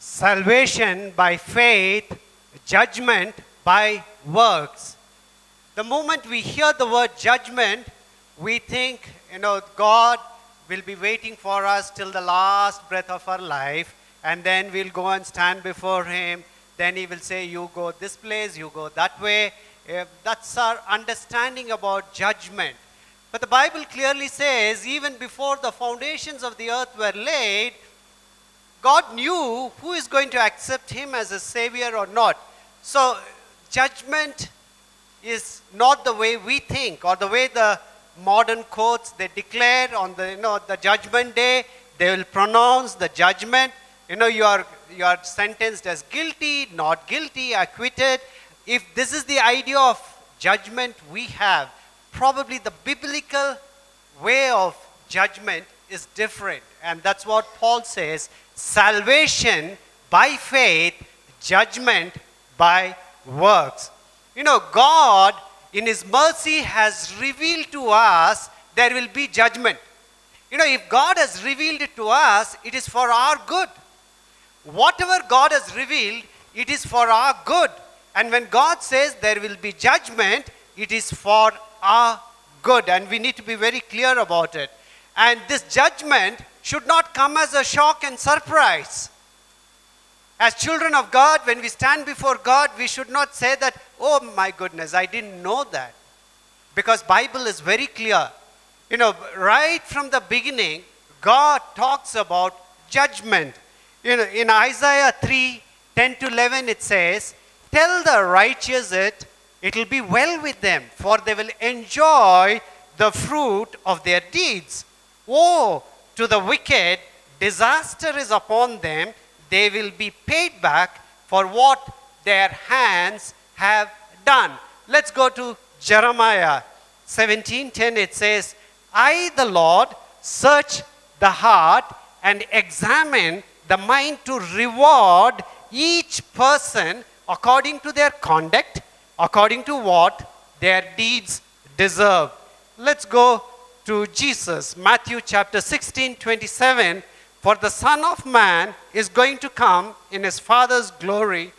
salvation by faith, judgment by works. The moment we hear the word judgment, we think, you know, God will be waiting for us till the last breath of our life, and then we'll go and stand before Him. Then He will say, You go this place, you go that way. Eh, That's our understanding about judgment. But the Bible clearly says, even before the foundations of the earth were laid, God knew who is going to accept him as a savior or not. So, judgment is not the way we think or the way the modern courts they declare on the you know the judgment day they will pronounce the judgment you know you are you are sentenced as guilty not guilty acquitted if this is the idea of judgment we have probably the biblical way of judgment is different. And that's what Paul says salvation by faith, judgment by works. You know, God, in His mercy, has revealed to us there will be judgment. You know, if God has revealed it to us, it is for our good. Whatever God has revealed, it is for our good. And when God says there will be judgment, it is for our good. And we need to be very clear about it. And this judgment should not come as a shock and surprise. As children of God, when we stand before God, we should not say that, oh my goodness, I didn't know that. Because Bible is very clear. You know, right from the beginning, God talks about judgment. You know, in Isaiah 3, 10 to 11, it says, Tell the righteous it, it will be well with them, for they will enjoy the fruit of their deeds. Woe to the wicked, disaster is upon them, they will be paid back for what their hands have done. Let's go to Jeremiah 17:10 it says, I the Lord search the heart and examine the mind to reward each person according to their conduct, according to what their deeds deserve. Let's go to Jesus, Matthew chapter 16, 27. For the Son of Man is going to come in his Father's glory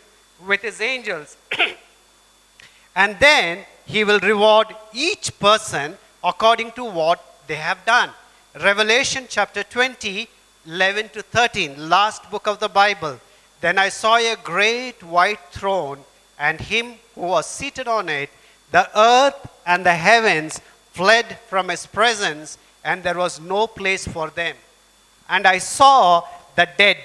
with his angels. and then he will reward each person according to what they have done. Revelation chapter 20, 11 to 13, last book of the Bible. Then I saw a great white throne and him who was seated on it. The earth and the heavens fled from his presence, and there was no place for them. And I saw the dead,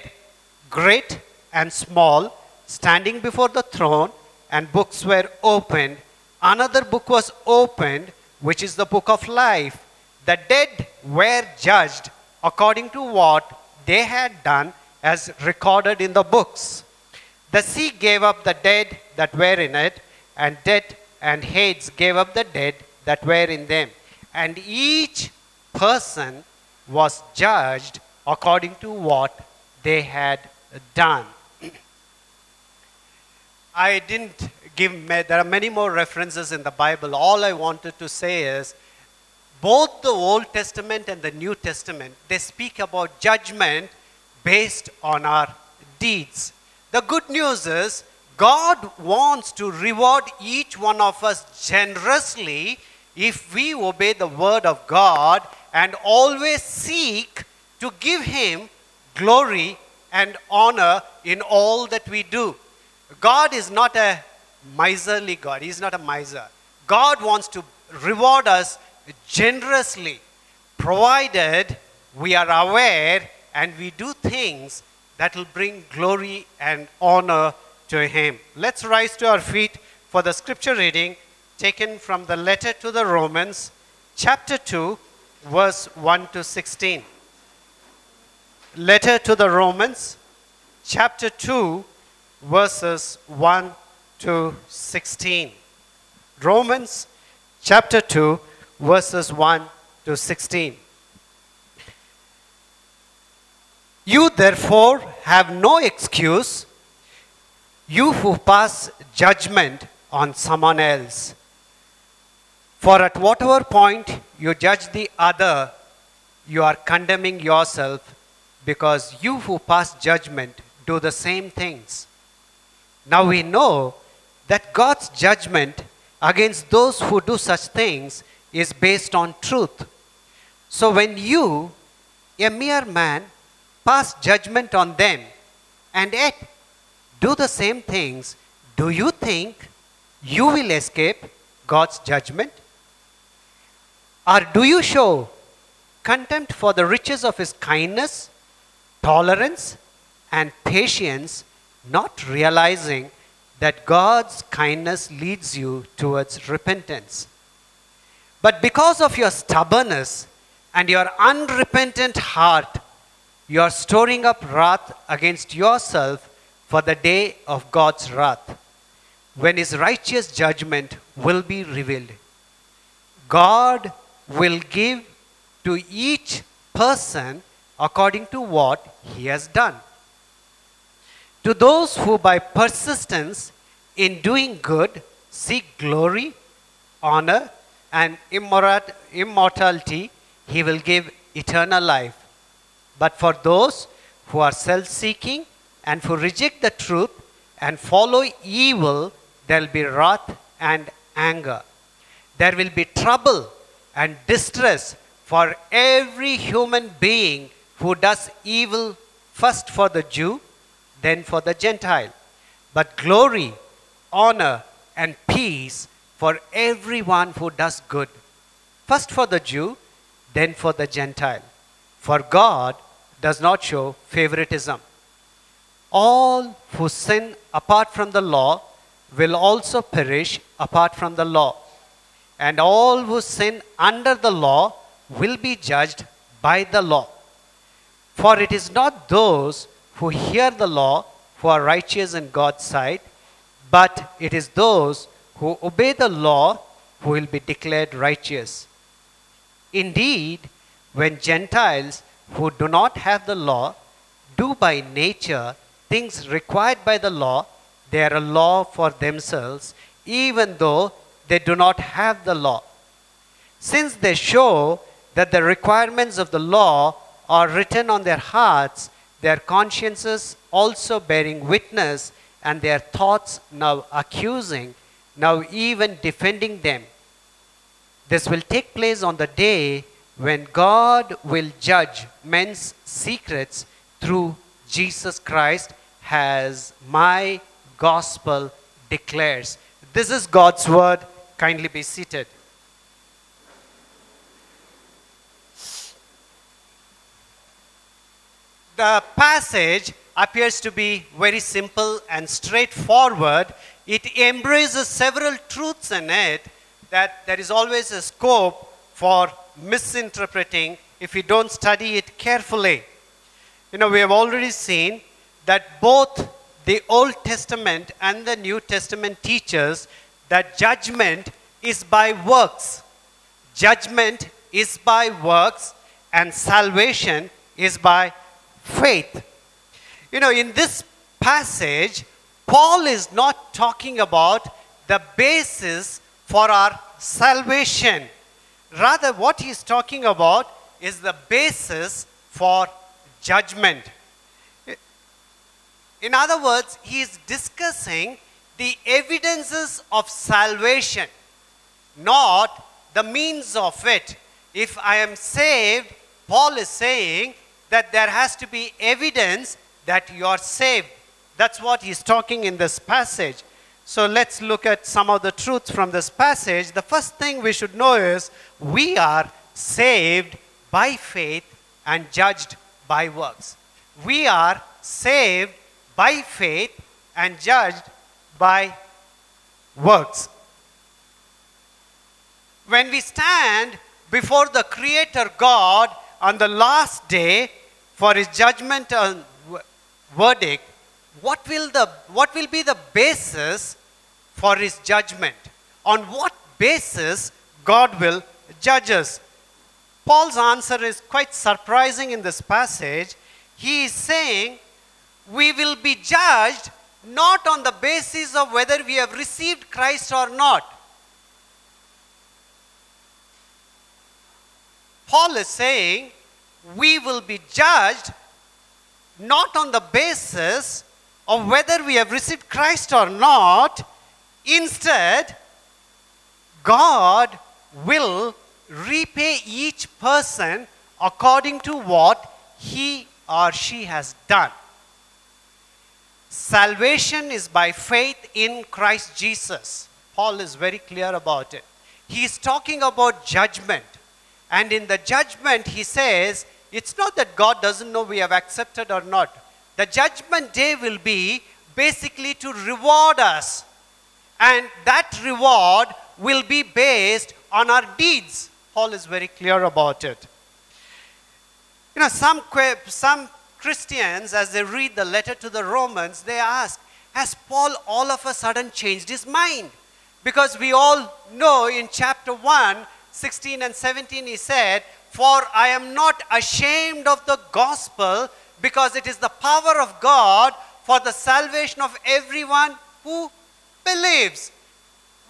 great and small, standing before the throne, and books were opened. Another book was opened, which is the book of life. The dead were judged according to what they had done, as recorded in the books. The sea gave up the dead that were in it, and death and Hades gave up the dead that were in them. And each person was judged according to what they had done. I didn't give, there are many more references in the Bible. All I wanted to say is both the Old Testament and the New Testament, they speak about judgment based on our deeds. The good news is God wants to reward each one of us generously if we obey the word of God and always seek to give him glory and honor in all that we do. God is not a miserly God. He's not a miser. God wants to reward us generously, provided we are aware and we do things that will bring glory and honor to Him. Let's rise to our feet for the scripture reading taken from the letter to the Romans, chapter 2, verse 1 to 16. Letter to the Romans, chapter 2, verses 1 to 16. Romans chapter 2, verses 1 to 16. You therefore have no excuse, you who pass judgment on someone else. For at whatever point you judge the other, you are condemning yourself because you who pass judgment do the same things. Now we know that God's judgment against those who do such things is based on truth. So when you, a mere man, pass judgment on them and yet do the same things, do you think you will escape God's judgment? Or do you show contempt for the riches of His kindness, tolerance, and patience, not realizing that God's kindness leads you towards repentance? But because of your stubbornness and your unrepentant heart, you are storing up wrath against yourself for the day of God's wrath, when His righteous judgment will be revealed. God will give to each person according to what he has done. To those who by persistence in doing good seek glory, honor, and immortality, he will give eternal life. But for those who are self seeking and who reject the truth and follow evil, there will be wrath and anger. There will be trouble and distress for every human being who does evil, first for the Jew, then for the Gentile. But glory, honor, and peace for everyone who does good, first for the Jew, then for the Gentile. For God does not show favoritism. All who sin apart from the law will also perish apart from the law. And all who sin under the law will be judged by the law. For it is not those who hear the law who are righteous in God's sight, but it is those who obey the law who will be declared righteous. Indeed, when Gentiles who do not have the law do by nature things required by the law, they are a law for themselves, even though they do not have the law. Since they show that the requirements of the law are written on their hearts, their consciences also bearing witness, and their thoughts now accusing, now even defending them. This will take place on the day when God will judge men's secrets through Jesus Christ, as my gospel declares. This is God's word. Kindly be seated. The passage appears to be very simple and straightforward. It embraces several truths in it that there is always a scope for misinterpreting if we don't study it carefully. You know, we have already seen that both the Old Testament and the New Testament teaches that judgment is by works. Judgment is by works, and salvation is by faith. You know, in this passage, Paul is not talking about the basis for our salvation. Rather, what he's talking about is the basis for judgment. In other words, he is discussing the evidences of salvation, not the means of it. If I am saved, Paul is saying that there has to be evidence that you are saved. That's what he's talking in this passage. So let's look at some of the truths from this passage. The first thing we should know is we are saved by faith and judged by works. We are saved by faith and judged by works. When we stand before the Creator God on the last day for His judgment and verdict, what will, the, what will be the basis for His judgment? On what basis God will judge us? Paul's answer is quite surprising in this passage. He is saying, We will be judged not on the basis of whether we have received Christ or not. Paul is saying we will be judged not on the basis of whether we have received Christ or not. Instead, God will repay each person according to what he or she has done. Salvation is by faith in Christ Jesus. Paul is very clear about it. He is talking about judgment. And in the judgment, he says, it's not that God doesn't know we have accepted or not. The judgment day will be basically to reward us. And that reward will be based on our deeds. Paul is very clear about it. You know, some, some Christians, as they read the letter to the Romans, they ask, Has Paul all of a sudden changed his mind? Because we all know in chapter 1, 16 and 17, he said, For I am not ashamed of the gospel, because it is the power of God for the salvation of everyone who believes.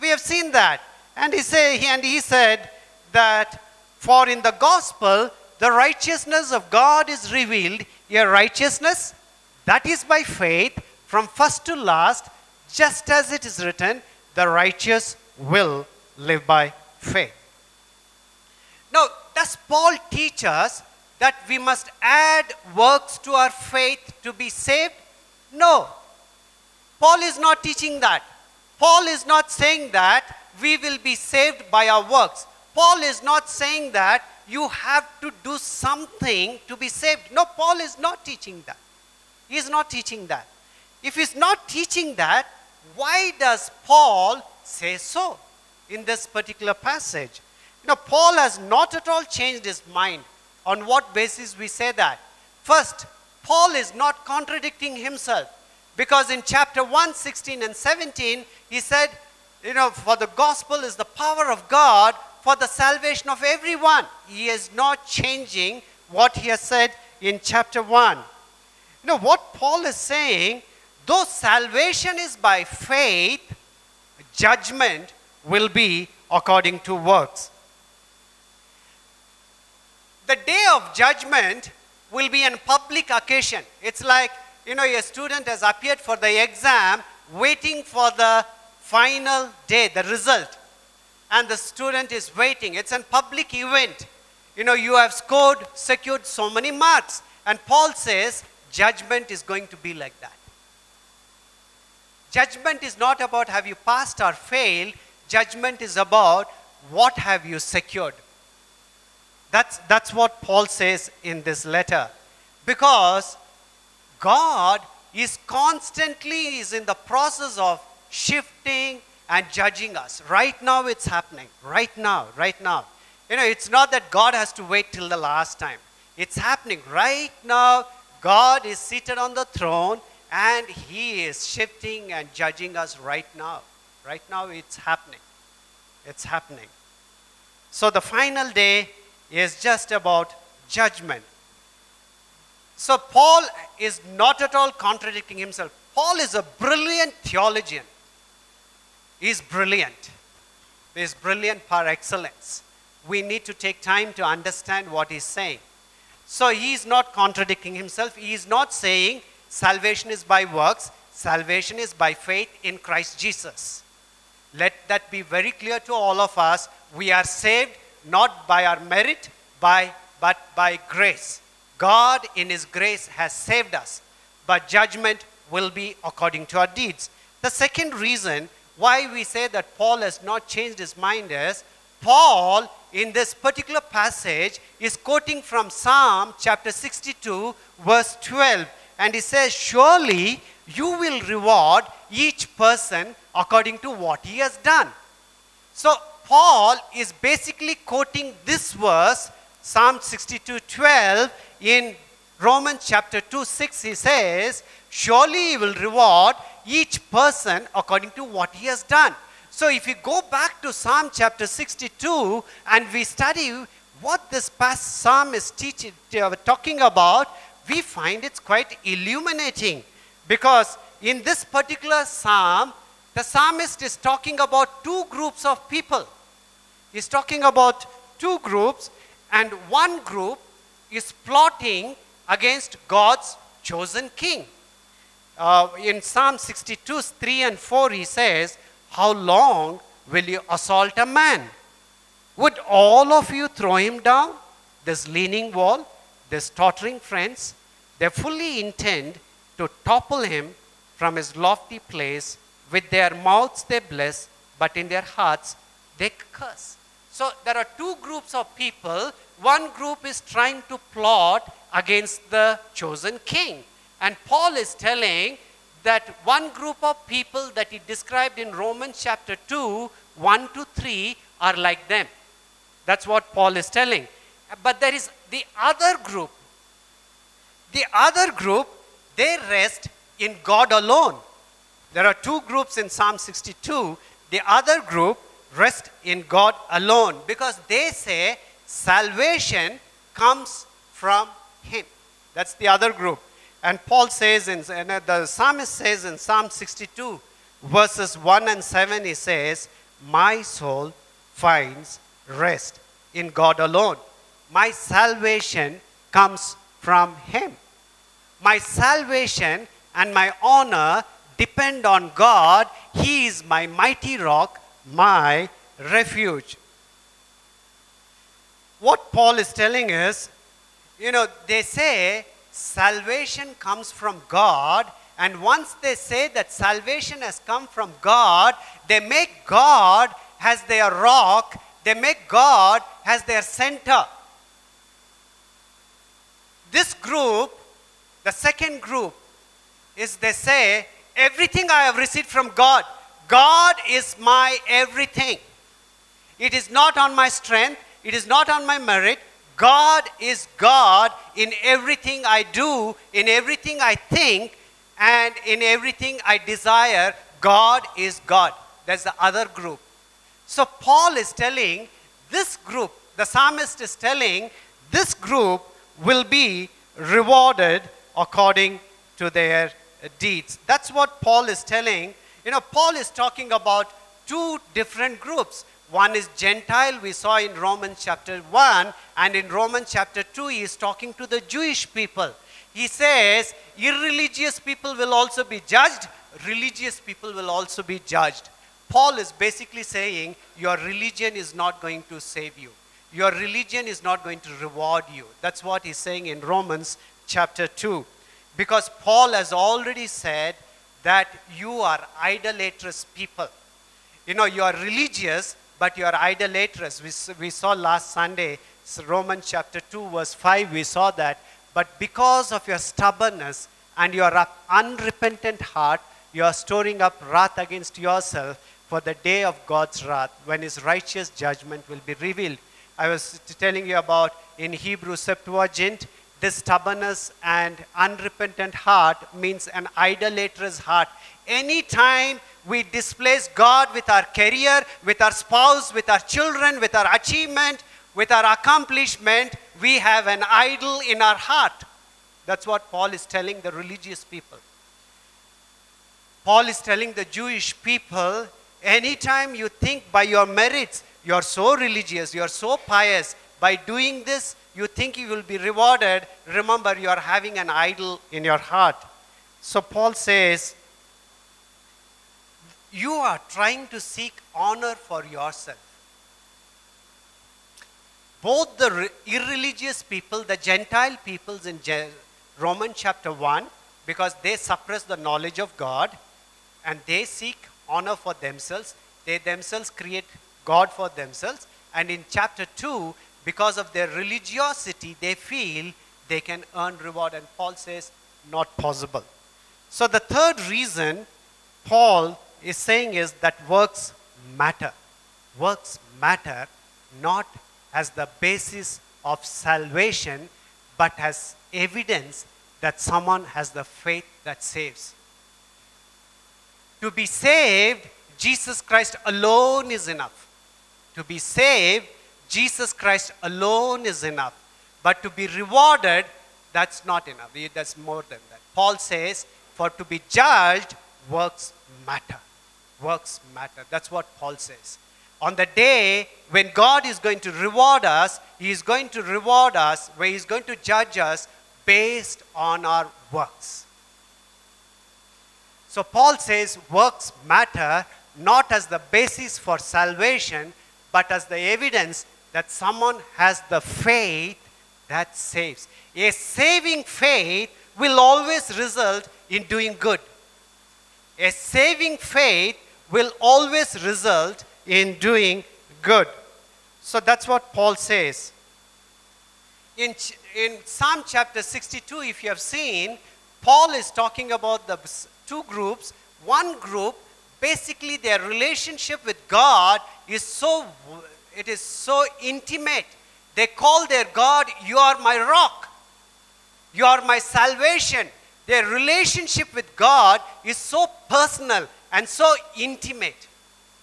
We have seen that. And he, say, and he said that, For in the gospel, the righteousness of God is revealed, a righteousness that is by faith from first to last, just as it is written, the righteous will live by faith. Now, does Paul teach us that we must add works to our faith to be saved? No. Paul is not teaching that. Paul is not saying that we will be saved by our works. Paul is not saying that you have to do something to be saved. No, Paul is not teaching that. He is not teaching that. If he's not teaching that, why does Paul say so in this particular passage? You know, Paul has not at all changed his mind. On what basis we say that? First, Paul is not contradicting himself because in chapter 1, 16 and 17, he said, you know, for the gospel is the power of God for the salvation of everyone. He is not changing what he has said in chapter 1. You know, what Paul is saying, though salvation is by faith, judgment will be according to works. The day of judgment will be a public occasion. It's like, you know, a student has appeared for the exam, waiting for the final day, the result and the student is waiting. It's a public event. You know, you have scored, secured so many marks. And Paul says judgment is going to be like that. Judgment is not about have you passed or failed, judgment is about what have you secured. That's, that's what Paul says in this letter. Because God is constantly is in the process of shifting, and judging us. Right now, it's happening. Right now, right now. You know, it's not that God has to wait till the last time. It's happening right now. God is seated on the throne and He is shifting and judging us right now. Right now, it's happening. It's happening. So, the final day is just about judgment. So, Paul is not at all contradicting himself. Paul is a brilliant theologian is brilliant. Is brilliant par excellence. We need to take time to understand what he's saying. So he is not contradicting himself. He is not saying salvation is by works, salvation is by faith in Christ Jesus. Let that be very clear to all of us. We are saved not by our merit, by, but by grace. God, in His grace, has saved us, but judgment will be according to our deeds. The second reason why we say that Paul has not changed his mind is Paul, in this particular passage, is quoting from Psalm chapter 62, verse 12. And he says, Surely you will reward each person according to what he has done. So, Paul is basically quoting this verse, Psalm 62, 12, in Romans chapter 2, 6. He says, Surely he will reward each person according to what he has done. So if you go back to Psalm chapter 62 and we study what this past psalm is teaching, uh, talking about, we find it's quite illuminating because in this particular psalm, the psalmist is talking about two groups of people. He's talking about two groups, and one group is plotting against God's chosen king. Uh, in Psalm 62, 3 and 4, he says, How long will you assault a man? Would all of you throw him down? This leaning wall, this tottering friends, they fully intend to topple him from his lofty place. With their mouths they bless, but in their hearts they curse. So there are two groups of people. One group is trying to plot against the chosen king. And Paul is telling that one group of people that he described in Romans chapter 2, 1 to 3, are like them. That's what Paul is telling. But there is the other group. The other group, they rest in God alone. There are two groups in Psalm 62. The other group rest in God alone because they say salvation comes from Him. That's the other group. And Paul says, in, and the psalmist says in Psalm 62, verses 1 and 7, he says, My soul finds rest in God alone. My salvation comes from Him. My salvation and my honor depend on God. He is my mighty rock, my refuge. What Paul is telling is, you know, they say salvation comes from God, and once they say that salvation has come from God, they make God as their rock, they make God as their center. This group, the second group, is they say, Everything I have received from God, God is my everything. It is not on my strength, it is not on my merit. God is God in everything I do, in everything I think, and in everything I desire. God is God. That's the other group. So Paul is telling this group, the psalmist is telling this group will be rewarded according to their deeds. That's what Paul is telling. You know, Paul is talking about two different groups. One is Gentile, we saw in Romans chapter 1, and in Romans chapter 2, he is talking to the Jewish people. He says, irreligious people will also be judged, religious people will also be judged. Paul is basically saying, Your religion is not going to save you. Your religion is not going to reward you. That's what he's saying in Romans chapter 2. Because Paul has already said that you are idolatrous people. You know, you are religious, but you are idolatrous. We, we saw last Sunday, Romans chapter 2, verse 5, we saw that. But because of your stubbornness and your unrepentant heart, you are storing up wrath against yourself for the day of God's wrath, when his righteous judgment will be revealed. I was telling you about in Hebrew Septuagint, this stubbornness and unrepentant heart means an idolatrous heart. Anytime we displace God with our career, with our spouse, with our children, with our achievement, with our accomplishment, we have an idol in our heart. That's what Paul is telling the religious people. Paul is telling the Jewish people anytime you think by your merits, you're so religious, you're so pious, by doing this, you think you will be rewarded. Remember, you are having an idol in your heart. So Paul says, You are trying to seek honor for yourself. Both the irreligious people, the Gentile peoples in Romans chapter 1, because they suppress the knowledge of God and they seek honor for themselves, they themselves create God for themselves. And in chapter 2, because of their religiosity, they feel they can earn reward. And Paul says, not possible. So the third reason Paul is saying is that works matter. Works matter not as the basis of salvation, but as evidence that someone has the faith that saves. To be saved, Jesus Christ alone is enough. To be saved, Jesus Christ alone is enough. But to be rewarded, that's not enough. That's more than that. Paul says, for to be judged, works matter. Works matter. That's what Paul says. On the day when God is going to reward us, He is going to reward us, where He is going to judge us based on our works. So Paul says works matter not as the basis for salvation, but as the evidence that someone has the faith that saves. A saving faith will always result in doing good. A saving faith will always result in doing good. So that's what Paul says. In, in Psalm chapter 62, if you have seen, Paul is talking about the two groups. One group, basically their relationship with God is so, it is so intimate. They call their God, you are my rock. You are my salvation. Their relationship with God is so personal and so intimate.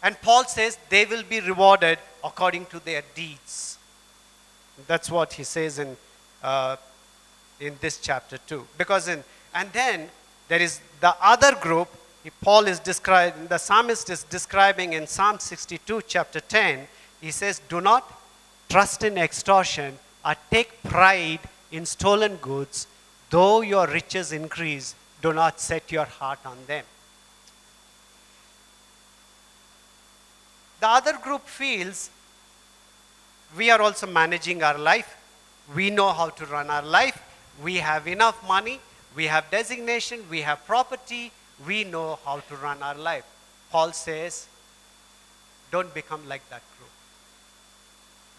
And Paul says they will be rewarded according to their deeds. That's what he says in, uh, in this chapter too. Because in, and then there is the other group, Paul is describing, the psalmist is describing in Psalm 62, chapter 10. He says, Do not trust in extortion or take pride in stolen goods, though your riches increase, do not set your heart on them. The other group feels we are also managing our life. We know how to run our life. We have enough money. We have designation. We have property. We know how to run our life. Paul says, don't become like that group.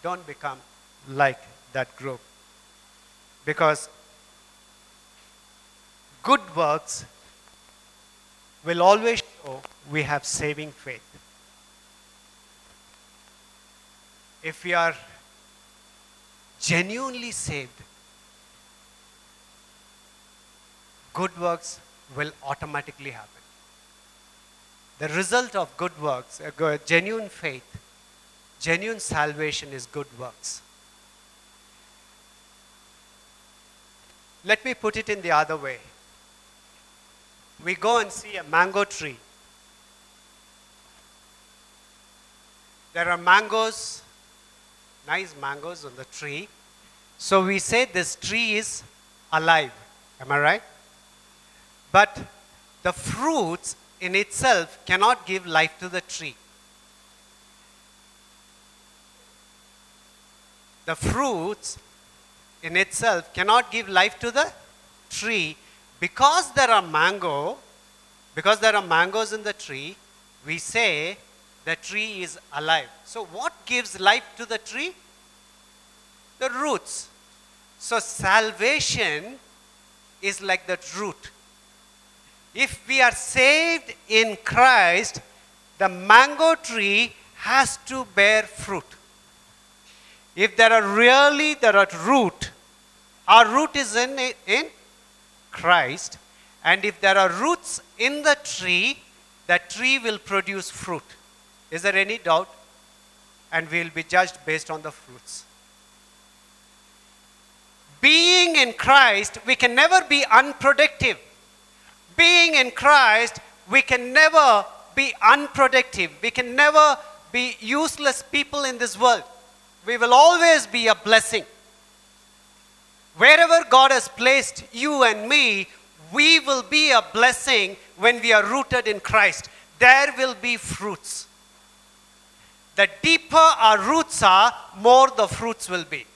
Don't become like that group. Because good works will always show we have saving faith. If we are genuinely saved, good works will automatically happen. The result of good works, genuine faith, genuine salvation is good works. Let me put it in the other way. We go and see a mango tree. There are mangoes nice mangoes on the tree. So we say this tree is alive. Am I right? But the fruits in itself cannot give life to the tree. The fruits in itself cannot give life to the tree because there are mango because there are mangoes in the tree we say the tree is alive. So, what gives life to the tree? The roots. So, salvation is like the root. If we are saved in Christ, the mango tree has to bear fruit. If there are really there are root, our root is in, in Christ, and if there are roots in the tree, the tree will produce fruit. Is there any doubt? And we will be judged based on the fruits. Being in Christ, we can never be unproductive. Being in Christ, we can never be unproductive. We can never be useless people in this world. We will always be a blessing. Wherever God has placed you and me, we will be a blessing when we are rooted in Christ. There will be fruits the deeper our roots are, more the fruits will be.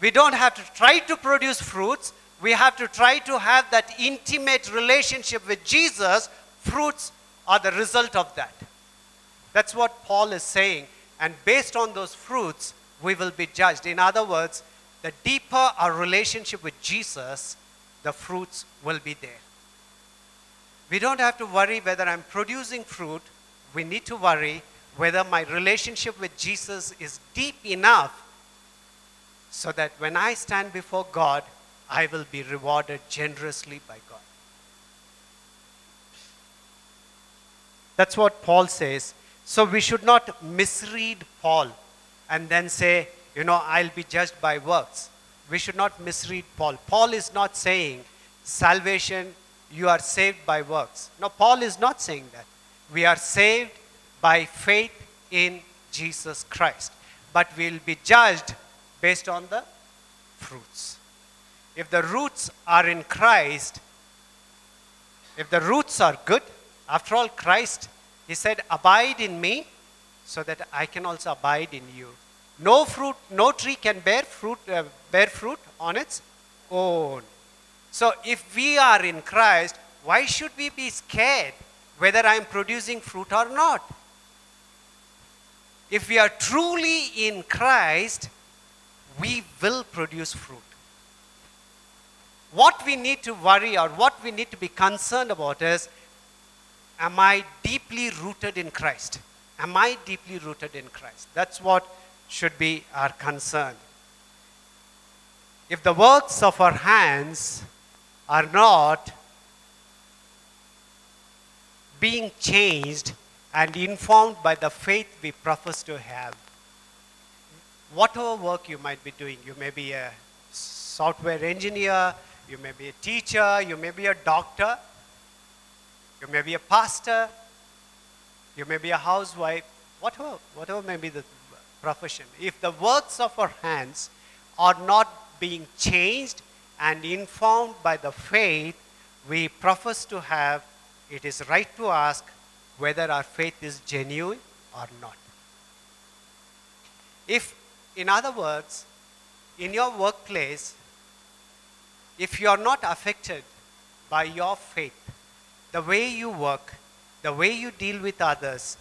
We don't have to try to produce fruits. We have to try to have that intimate relationship with Jesus. Fruits are the result of that. That's what Paul is saying. And based on those fruits, we will be judged. In other words, the deeper our relationship with Jesus, the fruits will be there. We don't have to worry whether I'm producing fruit. We need to worry whether my relationship with Jesus is deep enough so that when I stand before God, I will be rewarded generously by God. That's what Paul says. So we should not misread Paul and then say, you know, I'll be judged by works. We should not misread Paul. Paul is not saying salvation, you are saved by works. No, Paul is not saying that. We are saved by faith in Jesus Christ. But we'll be judged based on the fruits. if the roots are in Christ, if the roots are good, after all, Christ, He said, Abide in me so that I can also abide in you. No fruit, no tree can bear fruit, uh, bear fruit on its own. So if we are in Christ, why should we be scared whether I am producing fruit or not? If we are truly in Christ, we will produce fruit. What we need to worry or what we need to be concerned about is Am I deeply rooted in Christ? Am I deeply rooted in Christ? That's what should be our concern. If the works of our hands are not being changed and informed by the faith we profess to have, whatever work you might be doing, you may be a software engineer, you may be a teacher, you may be a doctor, you may be a pastor, you may be a housewife, whatever, whatever may be the profession. If the works of our hands are not being changed and informed by the faith we profess to have, it is right to ask whether our faith is genuine or not. If, in other words, in your workplace, if you are not affected by your faith, the way you work, the way you deal with others,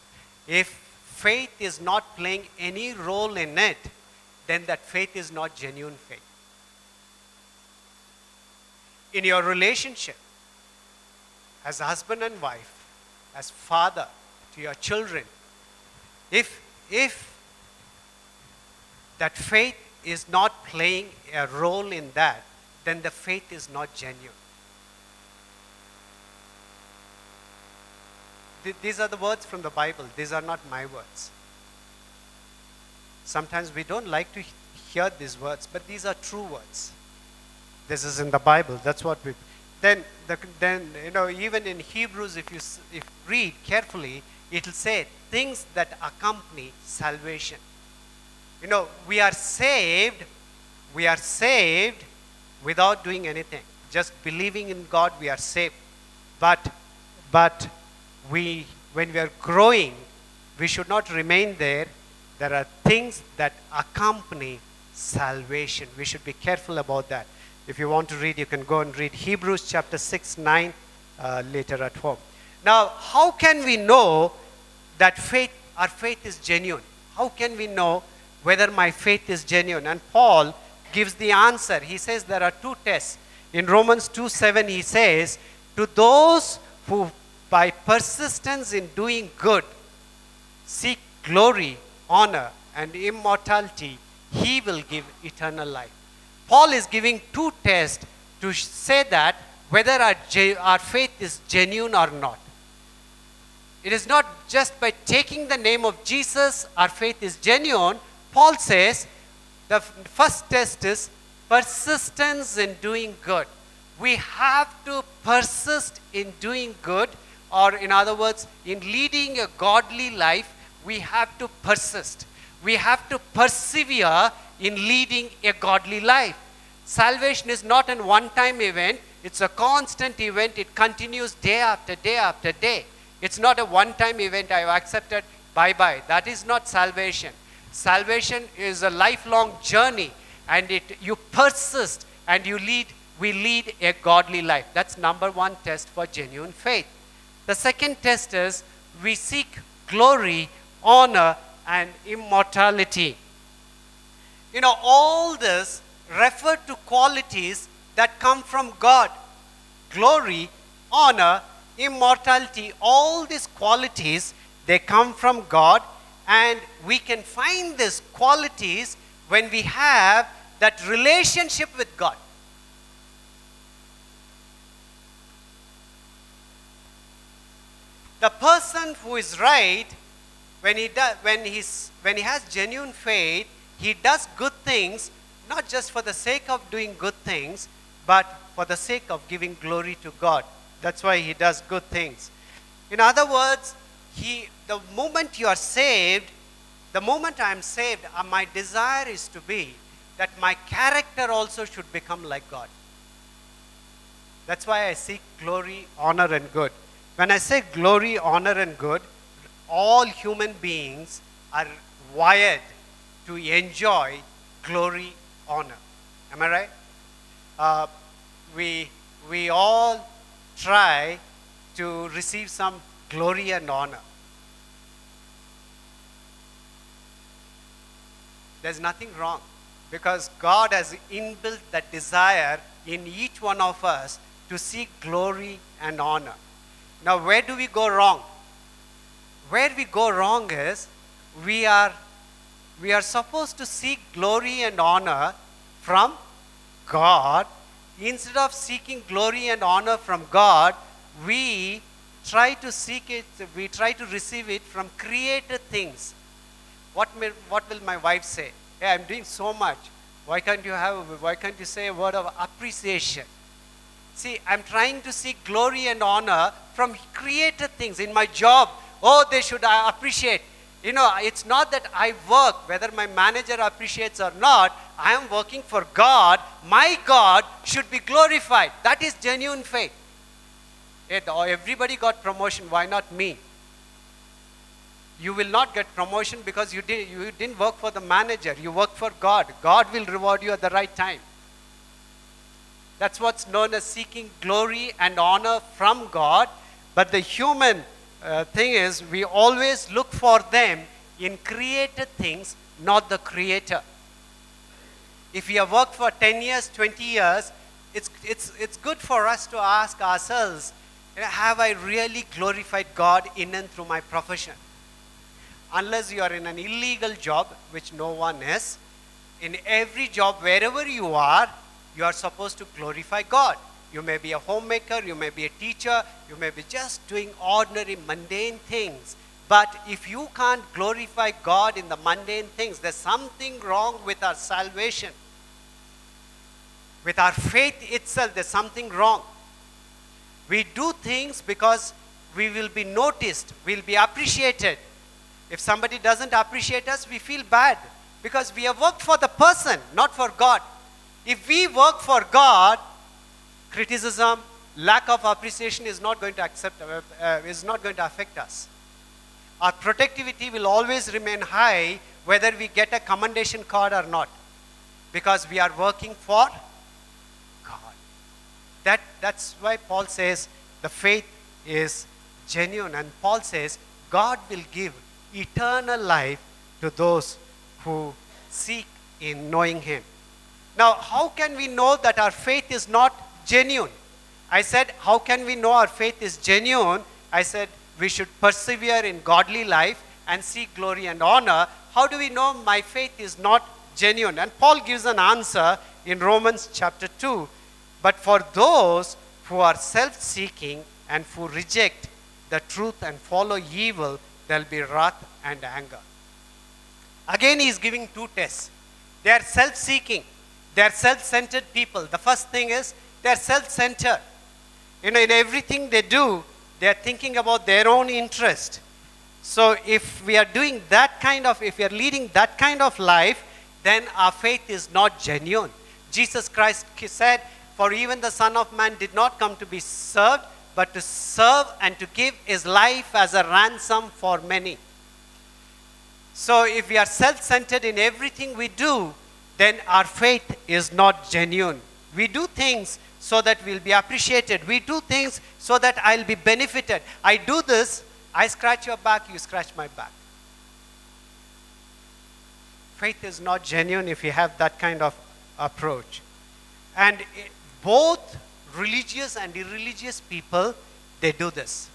if faith is not playing any role in it, then that faith is not genuine faith. In your relationship, as husband and wife, as father to your children, if, if that faith is not playing a role in that, then the faith is not genuine. Th- these are the words from the Bible, these are not my words. Sometimes we don't like to hear these words, but these are true words. This is in the Bible. That's what we. Then, the, then you know, even in Hebrews, if you if read carefully, it will say things that accompany salvation. You know, we are saved. We are saved without doing anything. Just believing in God, we are saved. But, but we, when we are growing, we should not remain there. There are things that accompany salvation. We should be careful about that. If you want to read, you can go and read Hebrews chapter 6, 9 uh, later at home. Now, how can we know that faith, our faith is genuine? How can we know whether my faith is genuine? And Paul gives the answer. He says there are two tests. In Romans 2 7, he says, To those who by persistence in doing good seek glory, honor, and immortality, he will give eternal life. Paul is giving two tests to say that whether our, our faith is genuine or not. It is not just by taking the name of Jesus our faith is genuine. Paul says the first test is persistence in doing good. We have to persist in doing good, or in other words, in leading a godly life, we have to persist. We have to persevere in leading a godly life. Salvation is not an one time event, it's a constant event. It continues day after day after day. It's not a one time event I have accepted, bye bye. That is not salvation. Salvation is a lifelong journey and it, you persist and you lead, we lead a godly life. That's number one test for genuine faith. The second test is we seek glory, honor, and immortality. You know, all this refer to qualities that come from God glory, honor, immortality, all these qualities, they come from God, and we can find these qualities when we have that relationship with God. The person who is right, when he, does, when, he's, when he has genuine faith, he does good things, not just for the sake of doing good things, but for the sake of giving glory to God. That's why he does good things. In other words, he, the moment you are saved, the moment I am saved, uh, my desire is to be that my character also should become like God. That's why I seek glory, honor, and good. When I say glory, honor, and good, all human beings are wired to enjoy glory, honor. Am I right? Uh, we, we all try to receive some glory and honor. There's nothing wrong because God has inbuilt that desire in each one of us to seek glory and honor. Now, where do we go wrong? Where we go wrong is we are, we are supposed to seek glory and honor from God. Instead of seeking glory and honor from God, we try to seek it, we try to receive it from created things. What, may, what will my wife say? Hey, I'm doing so much. Why can't you have, why can't you say a word of appreciation? See, I'm trying to seek glory and honor from created things in my job. Oh, they should uh, appreciate. You know, it's not that I work, whether my manager appreciates or not. I am working for God. My God should be glorified. That is genuine faith. Everybody got promotion. Why not me? You will not get promotion because you, did, you didn't work for the manager. You work for God. God will reward you at the right time. That's what's known as seeking glory and honor from God. But the human uh, thing is, we always look for them in created things, not the creator. If we have worked for 10 years, 20 years, it's, it's, it's good for us to ask ourselves have I really glorified God in and through my profession? Unless you are in an illegal job, which no one is, in every job, wherever you are, you are supposed to glorify God. You may be a homemaker, you may be a teacher, you may be just doing ordinary, mundane things. But if you can't glorify God in the mundane things, there's something wrong with our salvation. With our faith itself, there's something wrong. We do things because we will be noticed, we'll be appreciated. If somebody doesn't appreciate us, we feel bad because we have worked for the person, not for God. If we work for God, criticism, lack of appreciation is not going to accept, uh, uh, is not going to affect us. Our productivity will always remain high whether we get a commendation card or not because we are working for God. That, that's why Paul says the faith is genuine. And Paul says God will give eternal life to those who seek in knowing Him. Now, how can we know that our faith is not genuine? I said, how can we know our faith is genuine? I said, we should persevere in godly life and seek glory and honor. How do we know my faith is not genuine? And Paul gives an answer in Romans chapter 2. But for those who are self seeking and who reject the truth and follow evil, there'll be wrath and anger. Again, he is giving two tests. They are self seeking. They are self centered people. The first thing is they are self centered. You know, in everything they do, they are thinking about their own interest. So if we are doing that kind of, if we are leading that kind of life, then our faith is not genuine. Jesus Christ said, For even the Son of Man did not come to be served, but to serve and to give his life as a ransom for many. So if we are self centered in everything we do, then our faith is not genuine. We do things so that we'll be appreciated. We do things so that I'll be benefited. I do this, I scratch your back, you scratch my back. Faith is not genuine if you have that kind of approach. And both religious and irreligious people, they do this.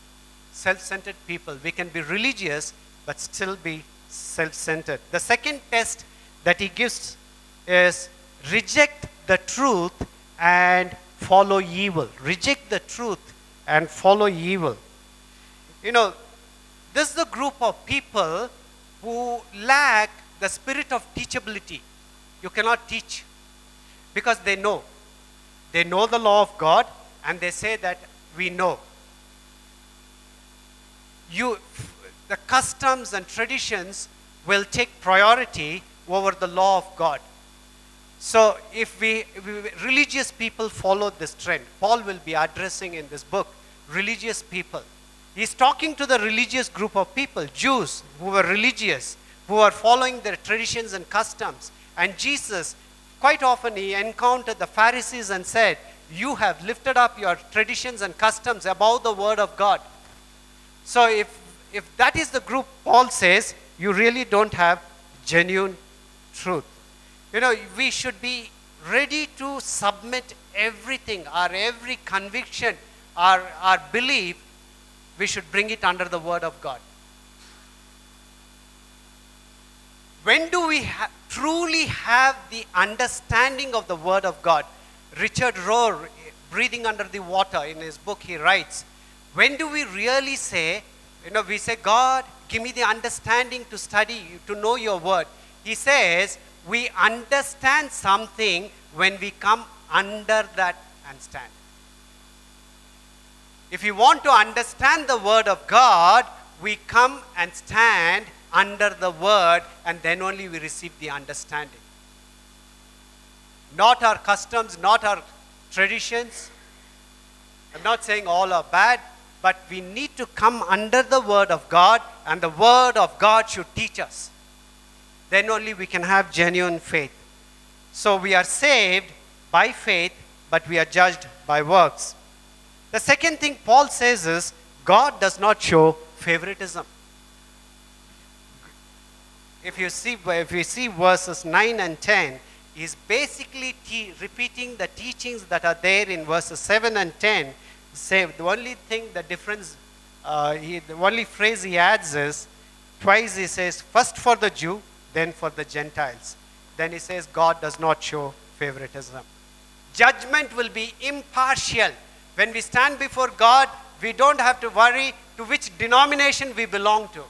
Self centered people. We can be religious but still be self centered. The second test that he gives is reject the truth and follow evil. Reject the truth and follow evil. You know, this is the group of people who lack the spirit of teachability. You cannot teach because they know. They know the law of God and they say that we know. You, the customs and traditions will take priority over the law of God. So, if we, if we religious people follow this trend, Paul will be addressing in this book religious people. He's talking to the religious group of people, Jews who were religious, who are following their traditions and customs. And Jesus, quite often, he encountered the Pharisees and said, You have lifted up your traditions and customs above the word of God. So, if, if that is the group, Paul says, you really don't have genuine truth. You know, we should be ready to submit everything, our every conviction, our, our belief, we should bring it under the Word of God. When do we ha- truly have the understanding of the Word of God? Richard Rohr, Breathing Under the Water, in his book, he writes, When do we really say, you know, we say, God, give me the understanding to study, to know your Word? He says, we understand something when we come under that and stand. If you want to understand the Word of God, we come and stand under the Word, and then only we receive the understanding. Not our customs, not our traditions. I'm not saying all are bad, but we need to come under the Word of God, and the Word of God should teach us. Then only we can have genuine faith. So we are saved by faith, but we are judged by works. The second thing Paul says is God does not show favoritism. If you see, if you see verses 9 and 10, he's basically te- repeating the teachings that are there in verses 7 and 10. Say, the only thing, the difference, uh, he, the only phrase he adds is twice he says, first for the Jew, then for the Gentiles. Then he says, God does not show favoritism. Judgment will be impartial. When we stand before God, we don't have to worry to which denomination we belong to.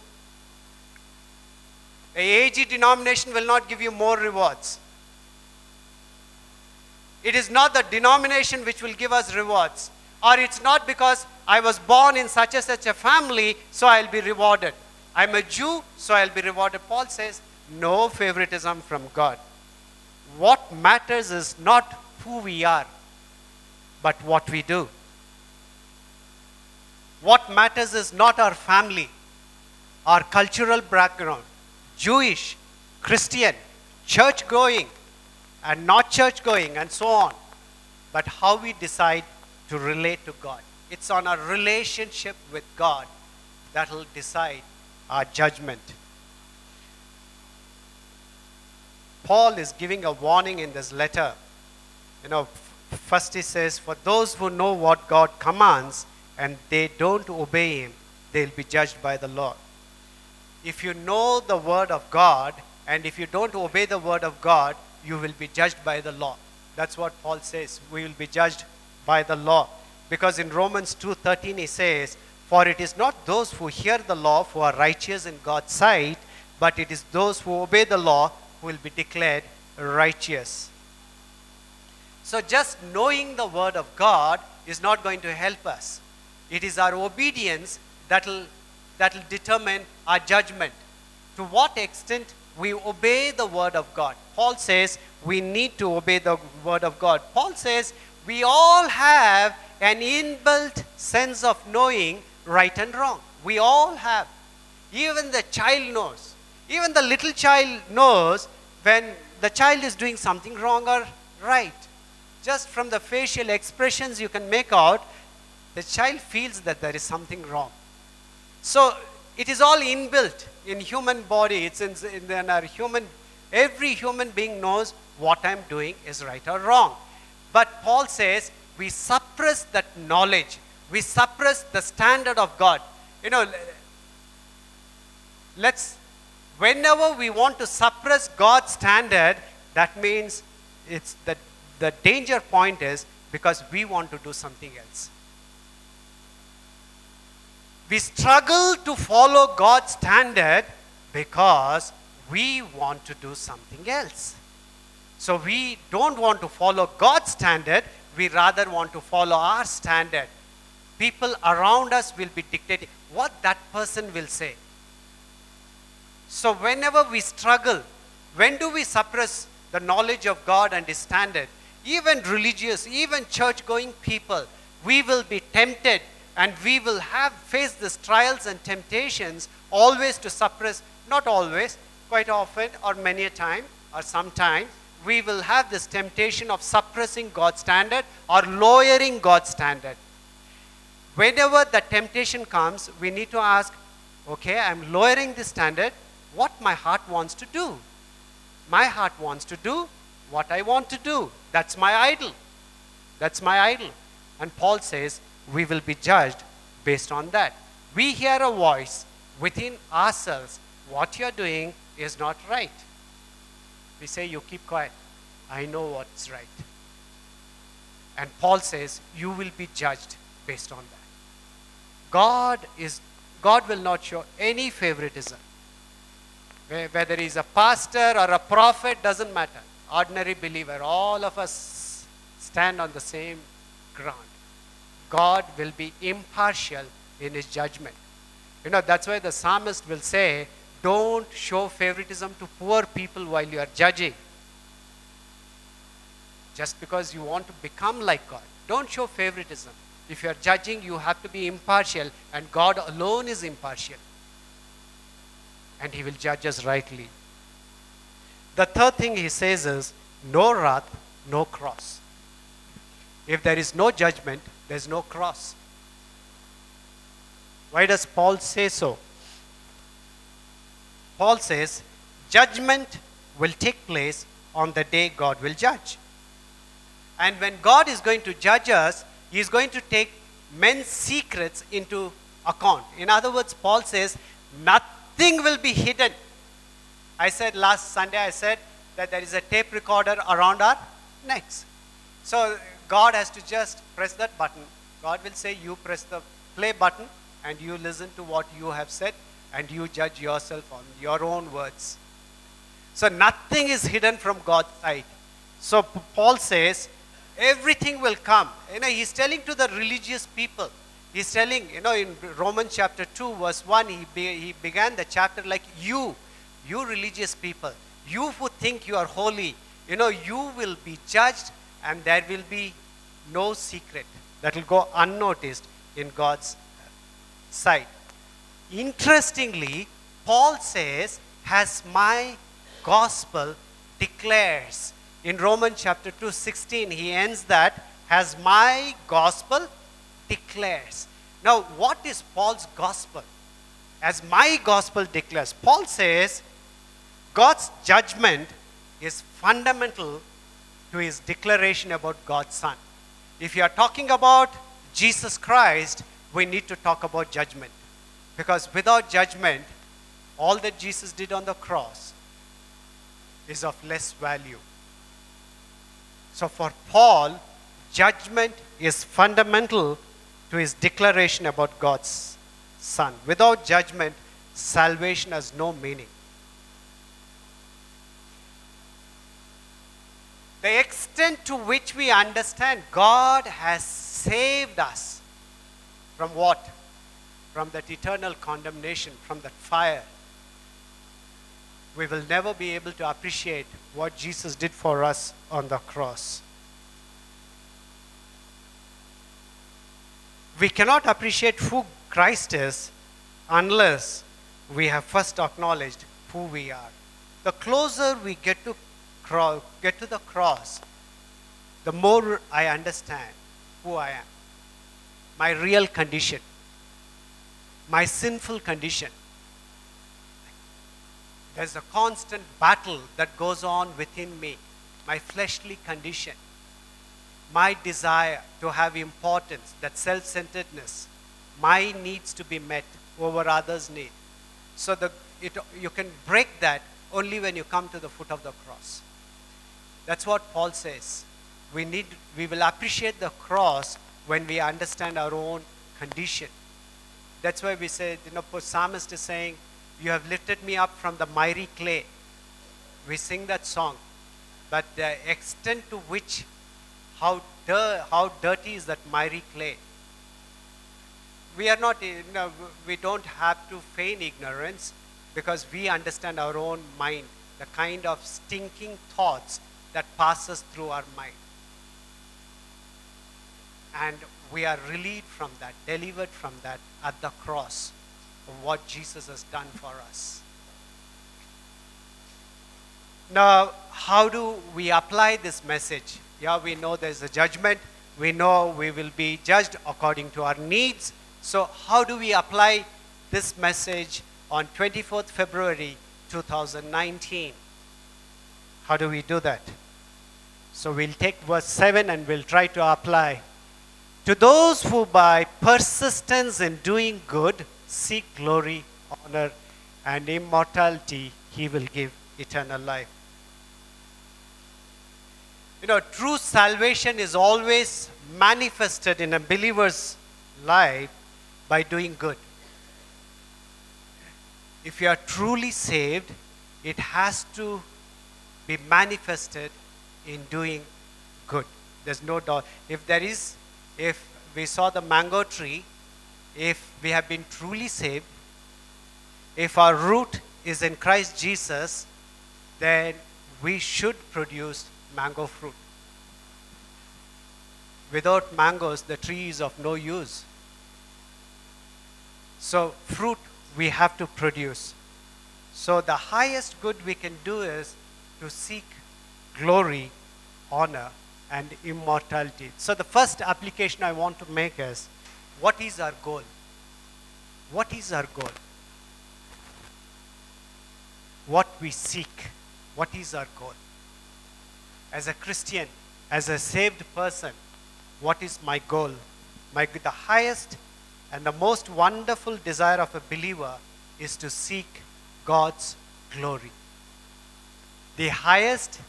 A AG denomination will not give you more rewards. It is not the denomination which will give us rewards. Or it's not because I was born in such and such a family, so I'll be rewarded. I'm a Jew, so I'll be rewarded. Paul says, no favoritism from God. What matters is not who we are, but what we do. What matters is not our family, our cultural background, Jewish, Christian, church going, and not church going, and so on, but how we decide to relate to God. It's on our relationship with God that will decide our judgment. Paul is giving a warning in this letter. You know, first he says, For those who know what God commands and they don't obey him, they'll be judged by the Lord. If you know the word of God and if you don't obey the word of God, you will be judged by the law. That's what Paul says. We will be judged by the law. Because in Romans 2:13 he says, "For it is not those who hear the law who are righteous in God's sight, but it is those who obey the law will be declared righteous." So just knowing the word of God is not going to help us. It is our obedience that will that will determine our judgment. To what extent we obey the word of God. Paul says we need to obey the word of God. Paul says we all have an inbuilt sense of knowing right and wrong. We all have. Even the child knows. Even the little child knows when the child is doing something wrong or right. Just from the facial expressions you can make out, the child feels that there is something wrong. So it is all inbuilt in human body. It's in, in our human. Every human being knows what I'm doing is right or wrong. But Paul says we suppress that knowledge. We suppress the standard of God. You know, let's. Whenever we want to suppress God's standard, that means it's the the danger point is because we want to do something else. We struggle to follow God's standard because we want to do something else. So we don't want to follow God's standard, we rather want to follow our standard. People around us will be dictating what that person will say. So whenever we struggle, when do we suppress the knowledge of God and His standard, even religious, even church going people, we will be tempted and we will have faced these trials and temptations always to suppress, not always, quite often or many a time or sometime, we will have this temptation of suppressing God's standard or lowering God's standard. Whenever the temptation comes, we need to ask, okay, I'm lowering the standard, what my heart wants to do. My heart wants to do what I want to do. That's my idol. That's my idol. And Paul says, we will be judged based on that. We hear a voice within ourselves, what you're doing is not right. We say, You keep quiet. I know what's right. And Paul says, You will be judged based on that. God is God will not show any favoritism. Whether he's a pastor or a prophet, doesn't matter. Ordinary believer, all of us stand on the same ground. God will be impartial in his judgment. You know, that's why the psalmist will say, Don't show favoritism to poor people while you are judging. Just because you want to become like God. Don't show favoritism. If you are judging, you have to be impartial, and God alone is impartial. And He will judge us rightly. The third thing He says is no wrath, no cross. If there is no judgment, there is no cross. Why does Paul say so? Paul says, judgment will take place on the day God will judge. And when God is going to judge us, He is going to take men's secrets into account. In other words, Paul says, nothing will be hidden. I said last Sunday, I said that there is a tape recorder around our necks. So God has to just press that button. God will say, You press the play button and you listen to what you have said and you judge yourself on your own words. So nothing is hidden from God's sight. So Paul says, everything will come. You know, he's telling to the religious people. He's telling, you know, in Romans chapter 2, verse 1, he, be, he began the chapter like, You, you religious people, you who think you are holy, you know, you will be judged and there will be no secret that will go unnoticed in God's sight. Interestingly, Paul says, Has my gospel declares. In Romans chapter 2, 16, he ends that, Has my gospel declares. Now, what is Paul's gospel? As my gospel declares. Paul says, God's judgment is fundamental to his declaration about God's Son. If you are talking about Jesus Christ, we need to talk about judgment. Because without judgment, all that Jesus did on the cross is of less value. So for Paul, judgment is fundamental to his declaration about God's Son. Without judgment, salvation has no meaning. The extent to which we understand God has saved us from what? from that eternal condemnation, from that fire, we will never be able to appreciate what Jesus did for us on the cross. We cannot appreciate who Christ is unless we have first acknowledged who we are. The closer we get to, cro- get to the cross, the more I understand who I am, my real condition my sinful condition. There's a constant battle that goes on within me, my fleshly condition, my desire to have importance, that self centeredness, my needs to be met over others' need. So the, it, you can break that only when you come to the foot of the cross. That's what Paul says. We, need, we will appreciate the cross when we understand our own condition. That's why we say, you know, psalmist is saying, You have lifted me up from the miry clay. We sing that song. But the extent to which, how, how dirty is that miry clay? We are not, you know, we don't have to feign ignorance because we understand our own mind the kind of stinking thoughts that passes through our mind. And we are relieved from that, delivered from that at the cross of what Jesus has done for us. Now, how do we apply this message? Yeah, we know there's a judgment. We know we will be judged according to our needs. So, how do we apply this message on 24th February 2019? How do we do that? So, we'll take verse 7 and we'll try to apply. To those who by persistence in doing good seek glory, honor, and immortality, he will give eternal life. You know, true salvation is always manifested in a believer's life by doing good. If you are truly saved, it has to be manifested in doing good. There's no doubt. If there is, if we saw the mango tree, if we have been truly saved, if our root is in Christ Jesus, then we should produce mango fruit. Without mangoes, the tree is of no use. So, fruit we have to produce. So, the highest good we can do is to seek glory, honor, and immortality. So, the first application I want to make is what is our goal? What is our goal? What we seek. What is our goal? As a Christian, as a saved person, what is my goal? My, the highest and the most wonderful desire of a believer is to seek God's glory. The highest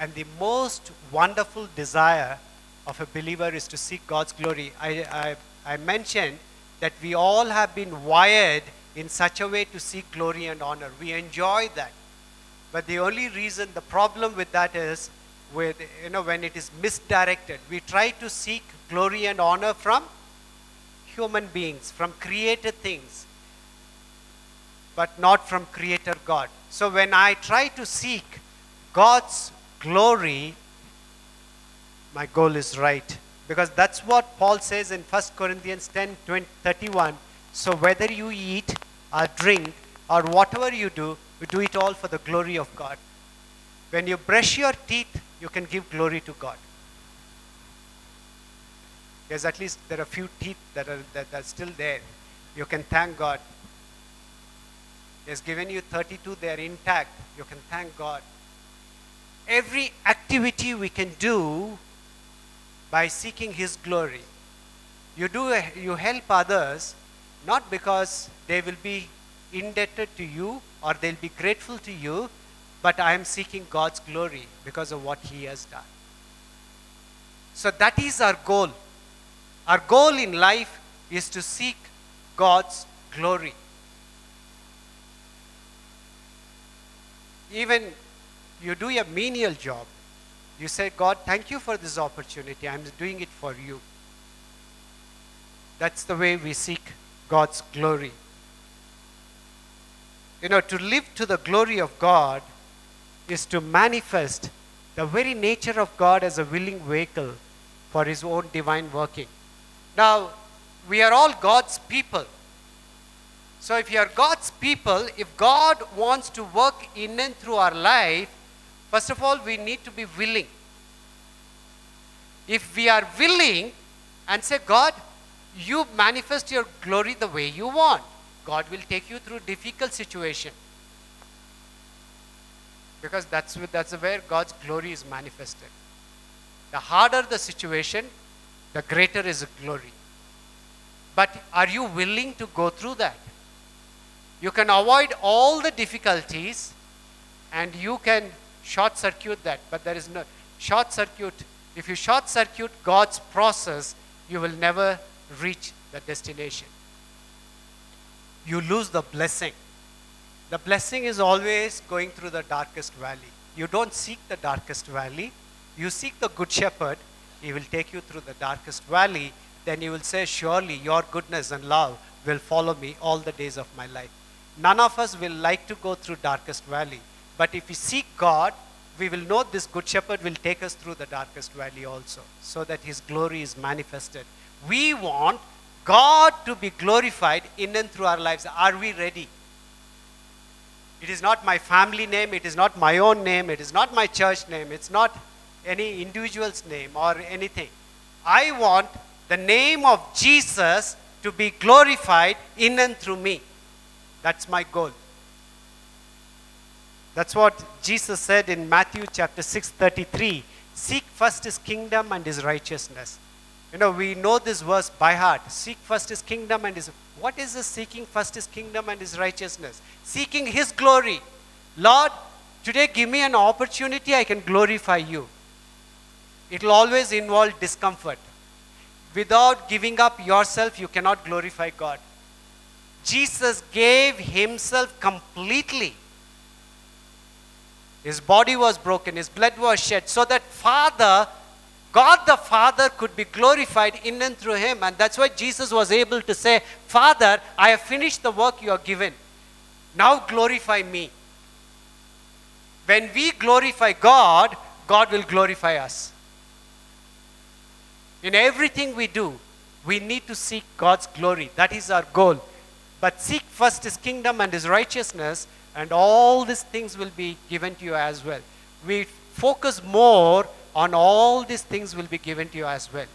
and the most wonderful desire of a believer is to seek God's glory. I, I, I mentioned that we all have been wired in such a way to seek glory and honor. We enjoy that. But the only reason, the problem with that is with, you know, when it is misdirected. We try to seek glory and honor from human beings, from created things, but not from Creator God. So when I try to seek God's glory, my goal is right. Because that's what Paul says in 1 Corinthians 10 20, 31. So whether you eat or drink or whatever you do, you do it all for the glory of God. When you brush your teeth, you can give glory to God. Yes, at least there are a few teeth that are, that are still there. You can thank God. He has given you 32, they are intact. You can thank God. Every activity we can do by seeking His glory. You do, you help others not because they will be indebted to you or they'll be grateful to you, but I am seeking God's glory because of what He has done. So that is our goal. Our goal in life is to seek God's glory. Even you do a menial job, you say, God, thank you for this opportunity. I'm doing it for you. That's the way we seek God's glory. You know, to live to the glory of God is to manifest the very nature of God as a willing vehicle for His own divine working. Now, we are all God's people. So, if you are God's people, if God wants to work in and through our life, first of all, we need to be willing. If we are willing and say, God, you manifest your glory the way you want, God will take you through difficult situation because that's, that's where God's glory is manifested. The harder the situation, the greater is the glory. But are you willing to go through that? You can avoid all the difficulties and you can short circuit that, but there is no short circuit. If you short circuit God's process, you will never reach the destination. You lose the blessing. The blessing is always going through the darkest valley. You don't seek the darkest valley, you seek the good shepherd. He will take you through the darkest valley. Then you will say, Surely your goodness and love will follow me all the days of my life. None of us will like to go through darkest valley, But if we seek God, we will know this good shepherd will take us through the darkest valley also, so that his glory is manifested. We want God to be glorified in and through our lives. Are we ready? It is not my family name, it is not my own name, it is not my church name, it's not any individual's name or anything. I want the name of Jesus to be glorified in and through me. That's my goal. That's what Jesus said in Matthew chapter 6:33. Seek first his kingdom and his righteousness. You know, we know this verse by heart. Seek first his kingdom and his what is this seeking first his kingdom and his righteousness? Seeking his glory. Lord, today give me an opportunity I can glorify you. It will always involve discomfort. Without giving up yourself, you cannot glorify God. Jesus gave himself completely. His body was broken, his blood was shed, so that Father, God the Father, could be glorified in and through him. And that's why Jesus was able to say, Father, I have finished the work you have given. Now glorify me. When we glorify God, God will glorify us. In everything we do, we need to seek God's glory. That is our goal. But seek first his kingdom and his righteousness, and all these things will be given to you as well. We focus more on all these things will be given to you as well.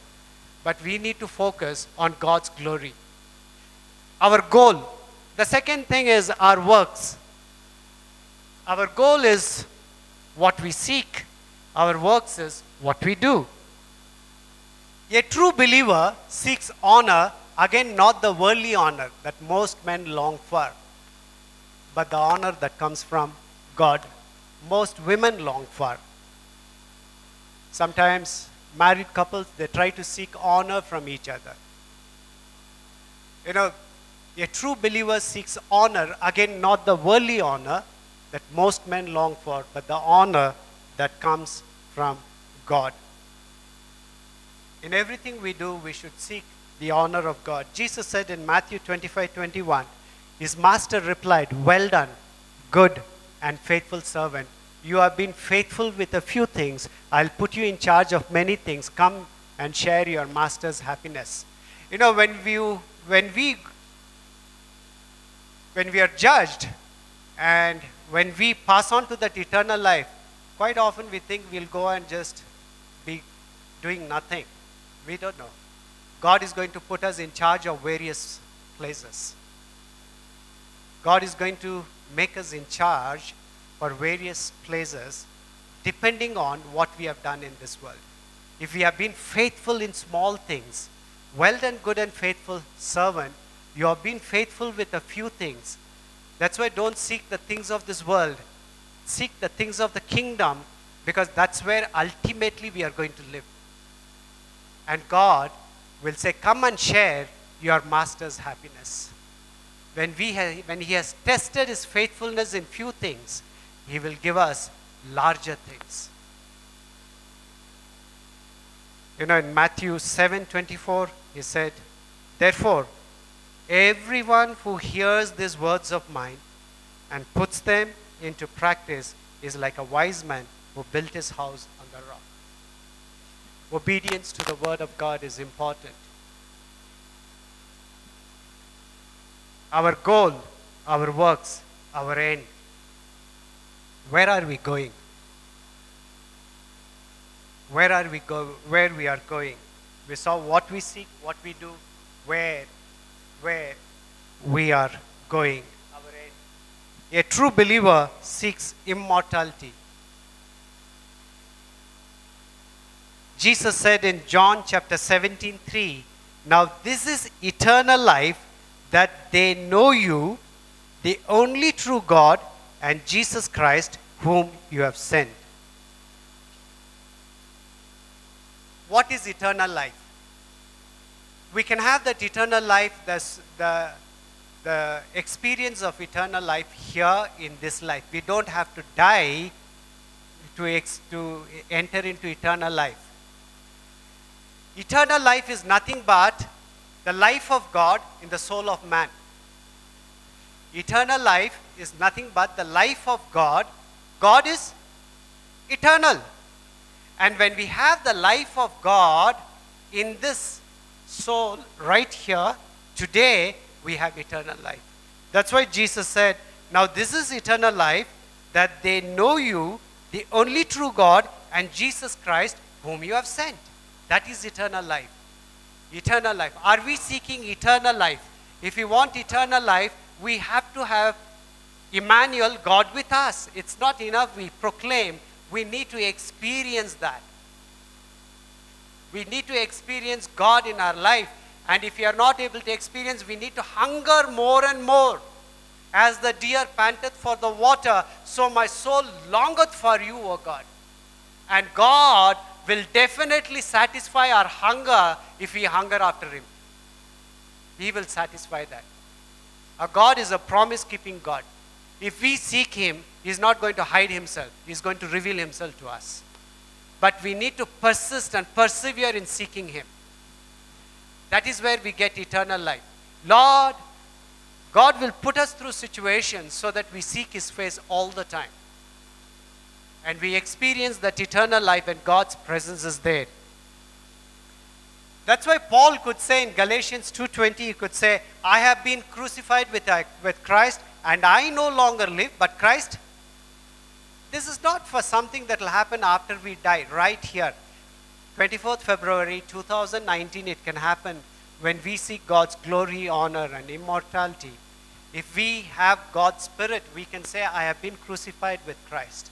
But we need to focus on God's glory. Our goal. The second thing is our works. Our goal is what we seek, our works is what we do. A true believer seeks honor, again, not the worldly honor that most men long for, but the honor that comes from God. Most women long for. Sometimes married couples they try to seek honor from each other. You know, a true believer seeks honor, again, not the worldly honor that most men long for, but the honor that comes from God. In everything we do, we should seek the honor of God. Jesus said in Matthew 25 21, His master replied, Well done, good and faithful servant. You have been faithful with a few things. I'll put you in charge of many things. Come and share your master's happiness. You know, when we, when we, when we are judged and when we pass on to that eternal life, quite often we think we'll go and just be doing nothing. We don't know. God is going to put us in charge of various places. God is going to make us in charge for various places depending on what we have done in this world. If we have been faithful in small things, well done, good and faithful servant, you have been faithful with a few things. That's why don't seek the things of this world. Seek the things of the kingdom because that's where ultimately we are going to live. And God will say, Come and share your master's happiness. When, we ha- when He has tested His faithfulness in few things, He will give us larger things. You know, in Matthew 7 24, He said, Therefore, everyone who hears these words of mine and puts them into practice is like a wise man who built his house on the rock. Obedience to the word of God is important. Our goal, our works, our end. Where are we going? Where are we go where we are going? We saw what we seek, what we do, where where we are going. A true believer seeks immortality. Jesus said in John chapter 17, 3, Now this is eternal life, that they know you, the only true God, and Jesus Christ, whom you have sent. What is eternal life? We can have that eternal life, the, the, the experience of eternal life here in this life. We don't have to die to, ex, to enter into eternal life. Eternal life is nothing but the life of God in the soul of man. Eternal life is nothing but the life of God, God is eternal. And when we have the life of God in this soul right here, today we have eternal life. That's why Jesus said, Now this is eternal life, that they know you, the only true God, and Jesus Christ, whom you have sent. That is eternal life. Eternal life. Are we seeking eternal life? If we want eternal life, we have to have Emmanuel, God with us. It's not enough we proclaim, we need to experience that. We need to experience God in our life. And if we are not able to experience, we need to hunger more and more. As the deer panteth for the water, so my soul longeth for you, O God. And God will definitely satisfy our hunger if we hunger after Him. He will satisfy that. Our God is a promise keeping God. If we seek Him, He's not going to hide Himself, He's going to reveal Himself to us. But we need to persist and persevere in seeking Him. That is where we get eternal life. Lord, God will put us through situations so that we seek His face all the time. And we experience that eternal life and God's presence is there. That's why Paul could say in Galatians 2:20 he could say I have been crucified with uh, with Christ and I no longer live but Christ this is not for something that will happen after we die right here. 24th February 2019 it can happen when we seek God's glory honor and immortality. If we have God's spirit we can say I have been crucified with Christ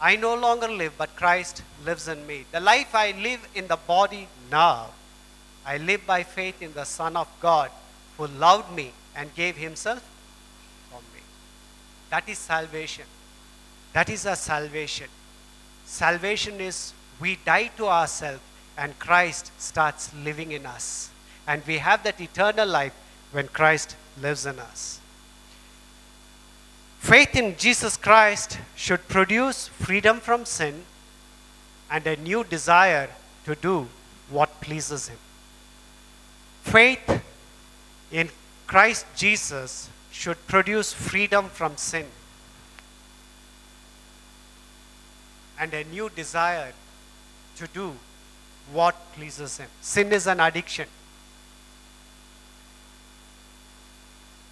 I no longer live, but Christ lives in me. The life I live in the body now, I live by faith in the Son of God who loved me and gave himself for me. That is salvation. That is our salvation. Salvation is we die to ourselves and Christ starts living in us. And we have that eternal life when Christ lives in us. Faith in Jesus Christ should produce freedom from sin and a new desire to do what pleases Him. Faith in Christ Jesus should produce freedom from sin and a new desire to do what pleases Him. Sin is an addiction.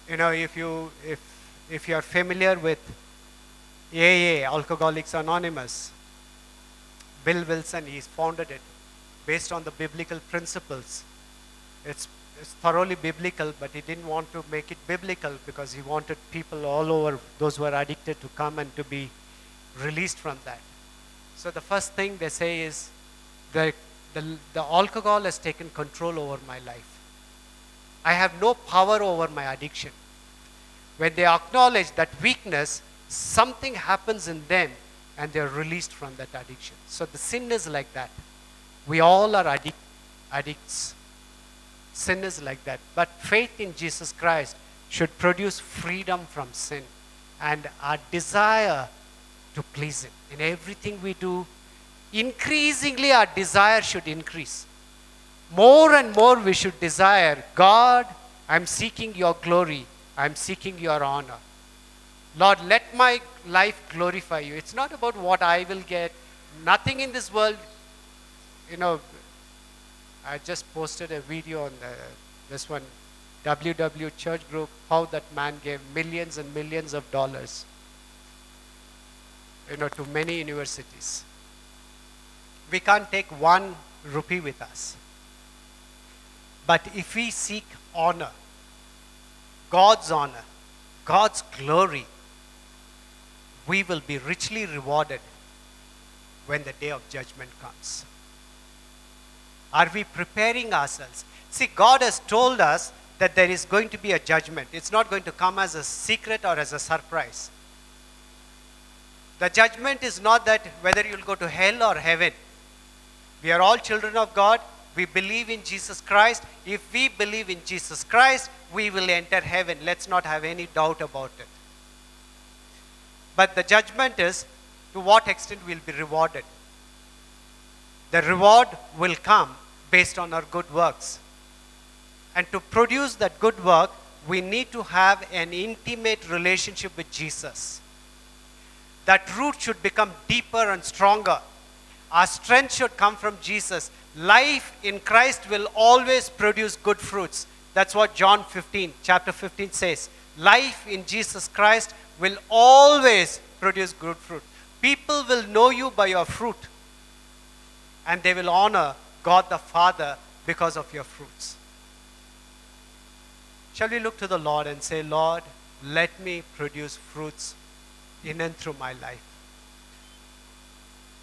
You know, if you, if if you are familiar with AA, Alcoholics Anonymous, Bill Wilson, he's founded it based on the biblical principles. It's, it's thoroughly biblical, but he didn't want to make it biblical because he wanted people all over, those who are addicted, to come and to be released from that. So the first thing they say is the, the, the alcohol has taken control over my life. I have no power over my addiction when they acknowledge that weakness, something happens in them and they're released from that addiction. So the sin is like that. We all are addic- addicts. Sin is like that. But faith in Jesus Christ should produce freedom from sin and our desire to please Him. In everything we do, increasingly our desire should increase. More and more we should desire, God, I'm seeking your glory. I'm seeking your honor. Lord, let my life glorify you. It's not about what I will get. Nothing in this world, you know, I just posted a video on the, this one, WW Church Group, how that man gave millions and millions of dollars, you know, to many universities. We can't take one rupee with us. But if we seek honor, God's honor, God's glory, we will be richly rewarded when the day of judgment comes. Are we preparing ourselves? See, God has told us that there is going to be a judgment. It's not going to come as a secret or as a surprise. The judgment is not that whether you'll go to hell or heaven. We are all children of God. We believe in Jesus Christ. If we believe in Jesus Christ, we will enter heaven. Let's not have any doubt about it. But the judgment is to what extent we'll be rewarded. The reward will come based on our good works. And to produce that good work, we need to have an intimate relationship with Jesus. that root should become deeper and stronger. Our strength should come from Jesus. Life in Christ will always produce good fruits. That's what John 15, chapter 15 says. Life in Jesus Christ will always produce good fruit. People will know you by your fruit, and they will honor God the Father because of your fruits. Shall we look to the Lord and say, Lord, let me produce fruits in and through my life?